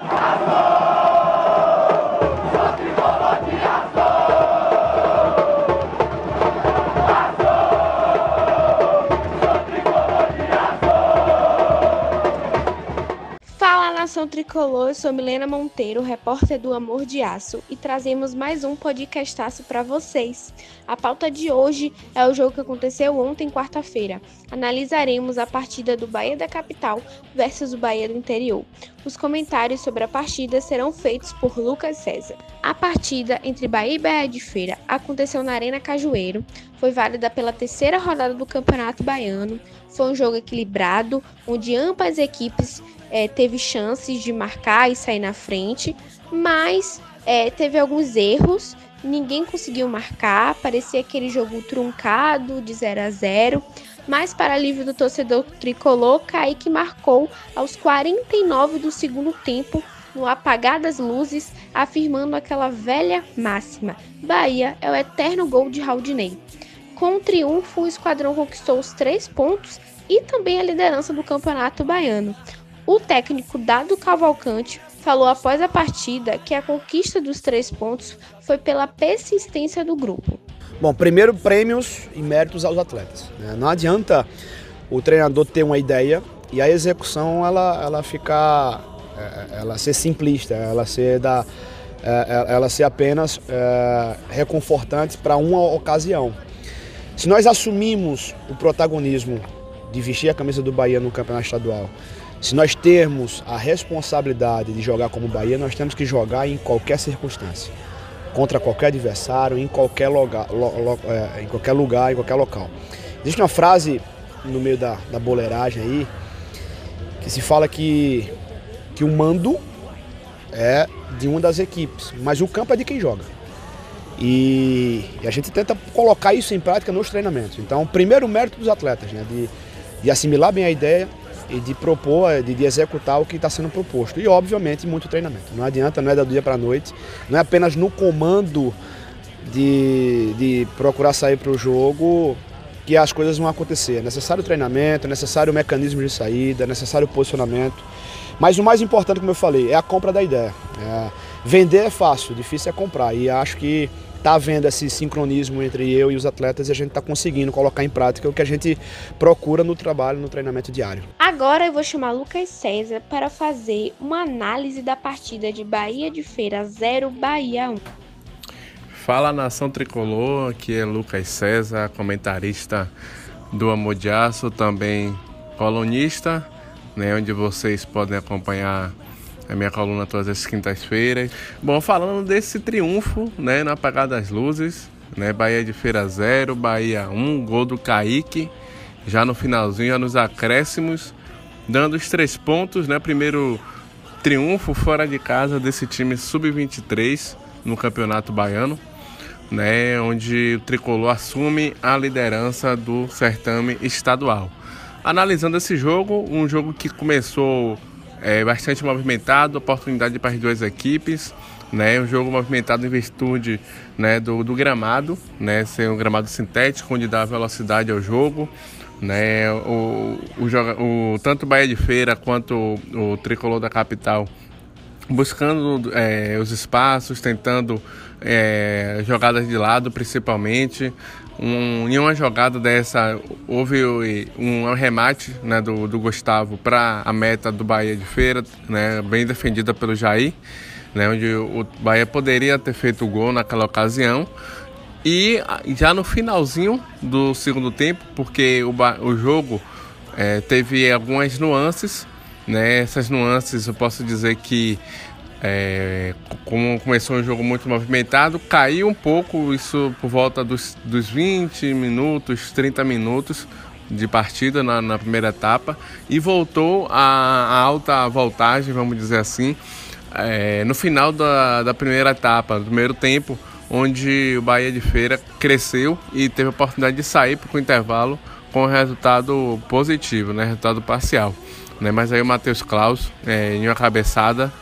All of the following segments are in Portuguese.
Azul! Nação Tricolor, eu sou Milena Monteiro, repórter do Amor de Aço, e trazemos mais um podcastaço para vocês. A pauta de hoje é o jogo que aconteceu ontem, quarta-feira. Analisaremos a partida do Bahia da Capital versus o Bahia do Interior. Os comentários sobre a partida serão feitos por Lucas César. A partida entre Bahia e Bahia de Feira aconteceu na Arena Cajueiro, foi válida pela terceira rodada do Campeonato Baiano. Foi um jogo equilibrado, onde ambas equipes é, teve chances de marcar e sair na frente, mas é, teve alguns erros, ninguém conseguiu marcar, parecia aquele jogo truncado de 0 a 0 mas para alívio do torcedor tricolor, Kaique marcou aos 49 do segundo tempo no apagar das luzes, afirmando aquela velha máxima: Bahia é o eterno gol de Raudinei. Com o triunfo, o esquadrão conquistou os três pontos e também a liderança do campeonato baiano. O técnico Dado Cavalcante falou após a partida que a conquista dos três pontos foi pela persistência do grupo. Bom, primeiro prêmios e méritos aos atletas. Né? Não adianta o treinador ter uma ideia e a execução ela, ela ficar, é, ela ser simplista, ela ser da, é, é, ela ser apenas é, reconfortante para uma ocasião. Se nós assumimos o protagonismo de vestir a camisa do Bahia no campeonato estadual se nós termos a responsabilidade de jogar como Bahia, nós temos que jogar em qualquer circunstância, contra qualquer adversário, em qualquer lugar, lo, lo, é, em qualquer lugar, em qualquer local. Existe uma frase no meio da, da boleiragem aí que se fala que, que o mando é de uma das equipes, mas o campo é de quem joga. E, e a gente tenta colocar isso em prática nos treinamentos. Então, primeiro mérito dos atletas, né, de, de assimilar bem a ideia, e de propor, de, de executar o que está sendo proposto. E, obviamente, muito treinamento. Não adianta, não é da dia para a noite, não é apenas no comando de, de procurar sair para o jogo que as coisas vão acontecer. É necessário treinamento, é necessário mecanismo de saída, é necessário posicionamento. Mas o mais importante, como eu falei, é a compra da ideia. É, vender é fácil, difícil é comprar. E acho que está havendo esse sincronismo entre eu e os atletas e a gente está conseguindo colocar em prática o que a gente procura no trabalho, no treinamento diário. Agora eu vou chamar Lucas César para fazer uma análise da partida de Bahia de Feira 0 Bahia 1. Fala nação tricolor, aqui é Lucas César, comentarista do Amor de Aço, também colunista, né, onde vocês podem acompanhar a minha coluna todas as quintas-feiras. Bom, falando desse triunfo, né, na apagada das luzes, né, Bahia de Feira 0, Bahia 1, gol do Kaique, já no finalzinho, já nos acréscimos, dando os três pontos, né, primeiro triunfo fora de casa desse time sub-23 no Campeonato Baiano, né, onde o Tricolor assume a liderança do certame estadual. Analisando esse jogo, um jogo que começou é, bastante movimentado, oportunidade para as duas equipes. Né, um jogo movimentado em virtude né, do, do gramado, né, ser um gramado sintético, onde dá velocidade ao jogo. Né, o, o, o, tanto Bahia de Feira quanto o, o Tricolor da Capital buscando é, os espaços, tentando é, jogadas de lado principalmente. Um, em uma jogada dessa houve um remate né, do, do Gustavo para a meta do Bahia de Feira, né, bem defendida pelo Jair, né, onde o Bahia poderia ter feito o gol naquela ocasião. E já no finalzinho do segundo tempo, porque o, o jogo é, teve algumas nuances, né, essas nuances eu posso dizer que é, como começou um jogo muito movimentado, caiu um pouco, isso por volta dos, dos 20 minutos, 30 minutos de partida na, na primeira etapa e voltou a, a, alta voltagem, vamos dizer assim, é, no final da, da primeira etapa, do primeiro tempo, onde o Bahia de Feira cresceu e teve a oportunidade de sair para o intervalo com resultado positivo, né, resultado parcial. Né, mas aí o Matheus Klaus, é, em uma cabeçada,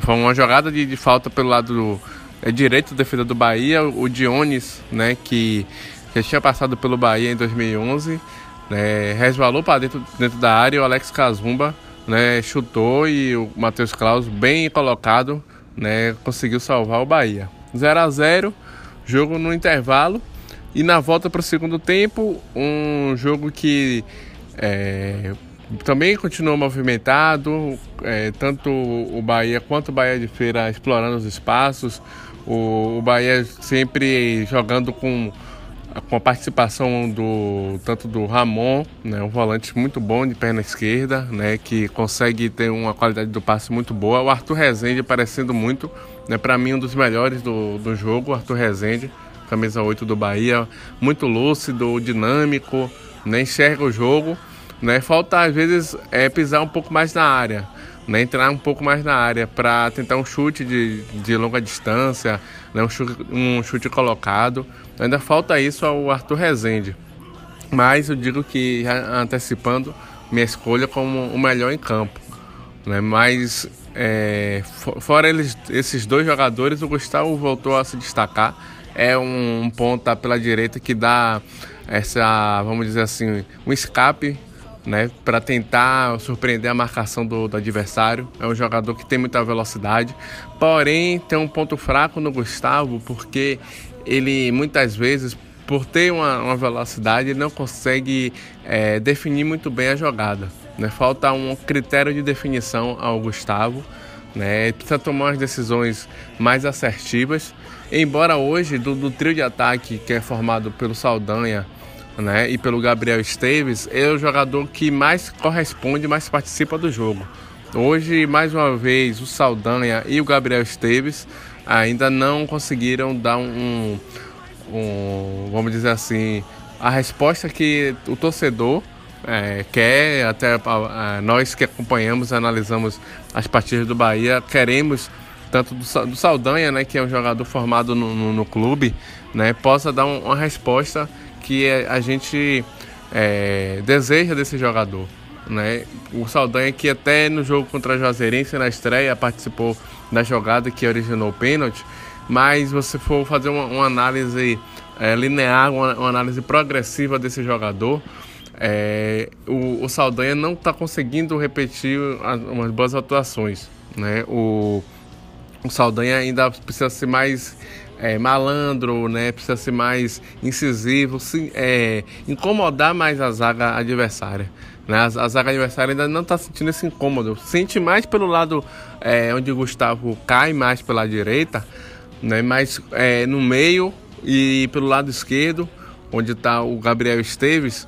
foi uma jogada de, de falta pelo lado do, é, direito da defesa do Bahia. O Dionis, né, que já tinha passado pelo Bahia em 2011, né, resvalou para dentro, dentro da área o Alex Kazumba né, chutou e o Matheus Claus, bem colocado, né, conseguiu salvar o Bahia. 0 a 0 jogo no intervalo. E na volta para o segundo tempo, um jogo que é, também continuou movimentado, é, tanto o Bahia quanto o Bahia de Feira explorando os espaços, o, o Bahia sempre jogando com, com a participação do tanto do Ramon, né, um volante muito bom de perna esquerda, né, que consegue ter uma qualidade do passe muito boa, o Arthur Rezende aparecendo muito, né, para mim um dos melhores do, do jogo, Arthur Rezende camisa 8 do Bahia, muito lúcido, dinâmico, né, enxerga o jogo. Né, falta às vezes é, pisar um pouco mais na área, né, entrar um pouco mais na área para tentar um chute de, de longa distância, né, um, chute, um chute colocado. Ainda falta isso ao Arthur Rezende. Mas eu digo que, antecipando, minha escolha como o melhor em campo. Né? Mas, é, fora eles, esses dois jogadores, o Gustavo voltou a se destacar é um ponta pela direita que dá essa, vamos dizer assim, um escape né, para tentar surpreender a marcação do, do, adversário. É um jogador que tem muita velocidade, porém tem um ponto fraco no Gustavo, porque ele muitas vezes, por ter uma, uma velocidade, ele não consegue é, definir muito bem a jogada. Né? Falta um critério de definição ao Gustavo. Né? Precisa tomar as decisões mais assertivas Embora hoje, do, do, trio de ataque que é formado pelo Saldanha né, e pelo Gabriel Esteves, é o jogador que mais corresponde, mais participa do jogo. Hoje, mais uma vez, o Saldanha e o Gabriel Esteves ainda não conseguiram dar um, um vamos dizer assim, a resposta que o torcedor é, quer, até a, a, nós que acompanhamos, analisamos as partidas do Bahia, queremos tanto do, do Saldanha, né, que é um jogador formado no, no, no clube, né, possa dar um, uma resposta que a gente é, deseja desse jogador. Né? O Saldanha que até no jogo contra a Juazeirense na estreia participou da jogada que originou o pênalti, mas você for fazer uma, uma análise é, linear, uma, uma, análise progressiva desse jogador, é, o, o Saldanha não está conseguindo repetir as, umas boas atuações. Né? O, o Saldanha ainda precisa ser mais é, malandro, né? Precisa ser mais incisivo, se, é, incomodar mais a zaga adversária. Né? A, a zaga adversária ainda não está sentindo esse incômodo. Sente mais pelo lado é, onde Gustavo cai mais pela direita, né? Mas é, no meio e pelo lado esquerdo, onde está o Gabriel Esteves,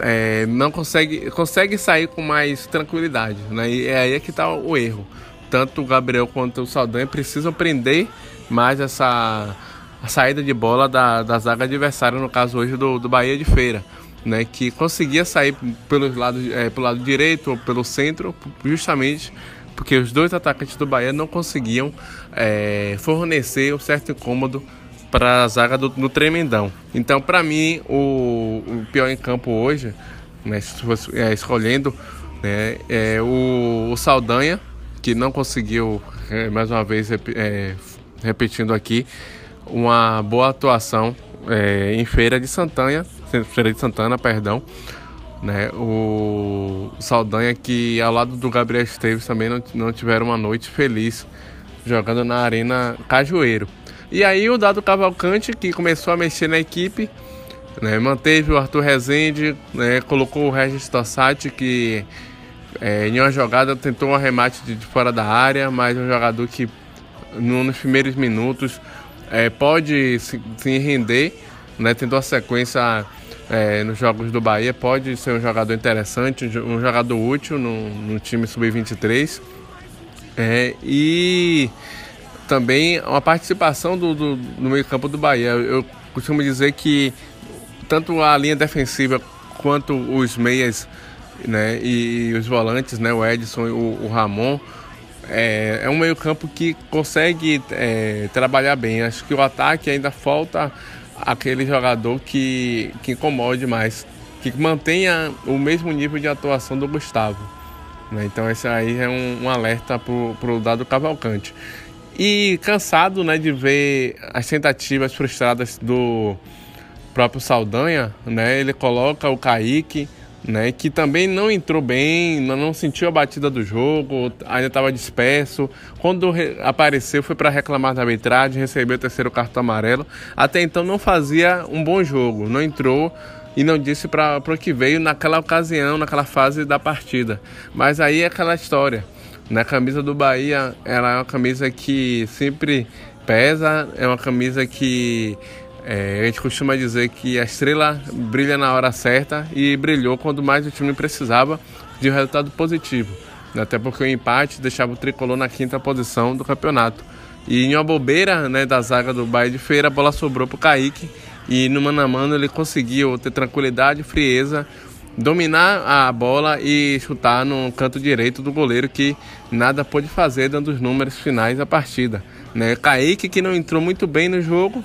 é, não consegue, consegue sair com mais tranquilidade. Né? E é aí que está o erro tanto o Gabriel quanto o Saldanha precisam prender mais essa a saída de bola da, da zaga adversária, no caso hoje do, do Bahia de Feira. Né, que conseguia sair pelos lados, é, pelo lado direito ou pelo centro, justamente porque os dois atacantes do Bahia não conseguiam é, fornecer um certo incômodo para a zaga do, do Tremendão. Então, para mim, o, o, pior em campo hoje, né, é, escolhendo, né, é o, o Saldanha, que não conseguiu, é, mais uma vez, é, repetindo aqui, uma boa atuação é, em Feira de Santana, Feira de Santana, perdão, né? O Saldanha que ao lado do Gabriel Esteves também não, não tiveram uma noite feliz jogando na Arena Cajueiro. E aí o Dado Cavalcante que começou a mexer na equipe, né? manteve o Arthur Rezende, né? colocou o Regis Tossati que é, em uma jogada tentou um arremate de, de fora da área, mas um jogador que no, nos primeiros minutos é, pode se, se, render, né? tentou a sequência é, nos jogos do Bahia, pode ser um jogador interessante, um jogador útil no, no time sub-23. É, e também uma participação do, do, meio-campo do Bahia. Eu costumo dizer que tanto a linha defensiva quanto os meias né? E os volantes, né? O Edson e o, o Ramon. É, é um meio campo que consegue é, trabalhar bem. Acho que o ataque ainda falta aquele jogador que, que incomode mais, que mantenha o mesmo nível de atuação do Gustavo. Né? Então esse aí é um, um alerta para o dado Cavalcante. E cansado né, de ver as tentativas frustradas do próprio Saldanha, né? ele coloca o Kaique né, que também não entrou bem, não sentiu a batida do jogo, ainda estava disperso. Quando apareceu, foi para reclamar da arbitragem, recebeu o terceiro cartão amarelo. Até então não fazia um bom jogo, não entrou e não disse para o que veio naquela ocasião, naquela fase da partida. Mas aí é aquela história. Na né, camisa do Bahia, ela é uma camisa que sempre pesa, é uma camisa que é, a gente costuma dizer que a estrela brilha na hora certa e brilhou quando mais o time precisava de um resultado positivo. Até porque o empate deixava o tricolor na quinta posição do campeonato. E em uma bobeira né, da zaga do Bahia de Feira, a bola sobrou para o Kaique. E no mano a mano ele conseguiu ter tranquilidade frieza, dominar a bola e chutar no canto direito do goleiro que nada pôde fazer dando os números finais da partida. Né? Kaique que não entrou muito bem no jogo,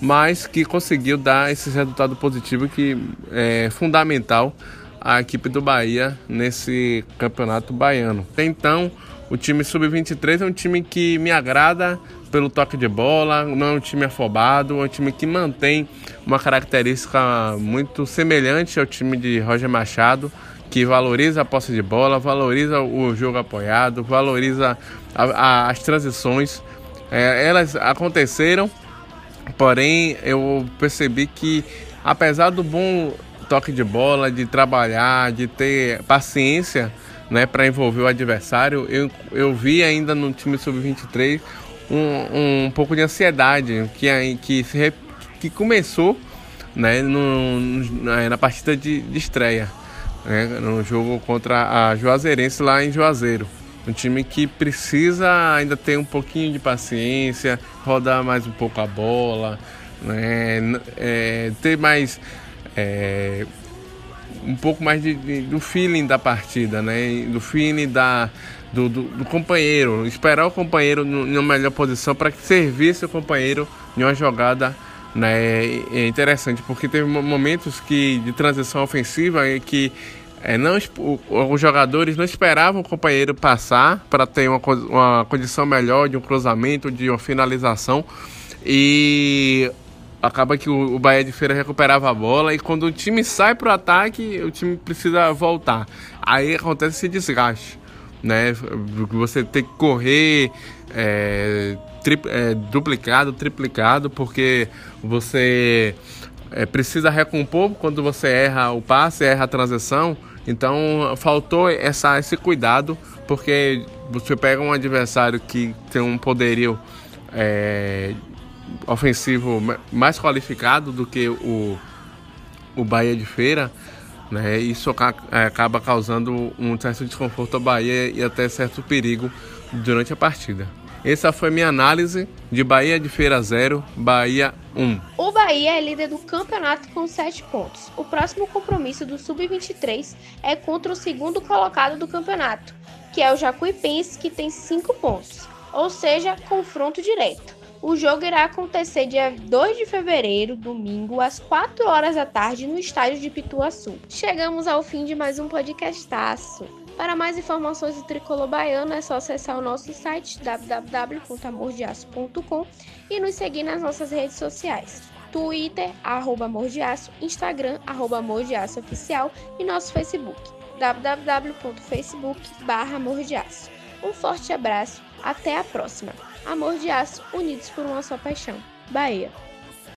mas que conseguiu dar esse resultado positivo que é fundamental à equipe do Bahia nesse campeonato baiano. Então, o time sub-23 é um time que me agrada pelo toque de bola, não é um time afobado, é um time que mantém uma característica muito semelhante ao time de Roger Machado, que valoriza a posse de bola, valoriza o jogo apoiado, valoriza a, a, as transições. É, elas aconteceram Porém, eu percebi que, apesar do bom toque de bola, de trabalhar, de ter paciência né, para envolver o adversário, eu, eu vi ainda no time sub-23 um, um pouco de ansiedade que, que, se, que começou né, no, na partida de, de estreia, né, no jogo contra a Juazeirense lá em Juazeiro. Um time que precisa ainda ter um pouquinho de paciência, rodar mais um pouco a bola, né? É, ter mais. É, um pouco mais de, de, do feeling da partida, né? Do feeling da, do, do, do companheiro, esperar o companheiro numa melhor posição para que servisse o companheiro em uma jogada né, é interessante, porque teve momentos que de transição ofensiva que é, não, os jogadores não esperavam o companheiro passar para ter uma, uma condição melhor de um cruzamento, de uma finalização. E acaba que o, Bahia de Feira recuperava a bola e quando o time sai para o ataque, o time precisa voltar. Aí acontece esse desgaste, né? Você tem que correr é, tri, é, duplicado, triplicado, porque você é, precisa recompor quando você erra o passe, erra a transição. Então faltou essa, esse cuidado, porque você pega um adversário que tem um poderio é, ofensivo mais qualificado do que o, o Bahia de Feira, né? Isso é, acaba causando um certo desconforto ao Bahia e até certo perigo durante a partida. Essa foi minha análise de Bahia de Feira 0, Bahia 1. O Bahia é líder do campeonato com 7 pontos. O próximo compromisso do Sub-23 é contra o segundo colocado do campeonato, que é o Jacuipense, que tem 5 pontos, ou seja, confronto direto. O jogo irá acontecer dia 2 de fevereiro, domingo, às 4 horas da tarde, no estádio de Pituaçu. Chegamos ao fim de mais um podcastaço. Para mais informações do Tricolor Baiano é só acessar o nosso site www.amordeaço.com e nos seguir nas nossas redes sociais. Twitter, arroba Amor de Aço, Instagram, arroba Amor de Aço Oficial e nosso Facebook, www.facebook Aço. Um forte abraço, até a próxima. Amor de Aço, unidos por uma só paixão. Bahia.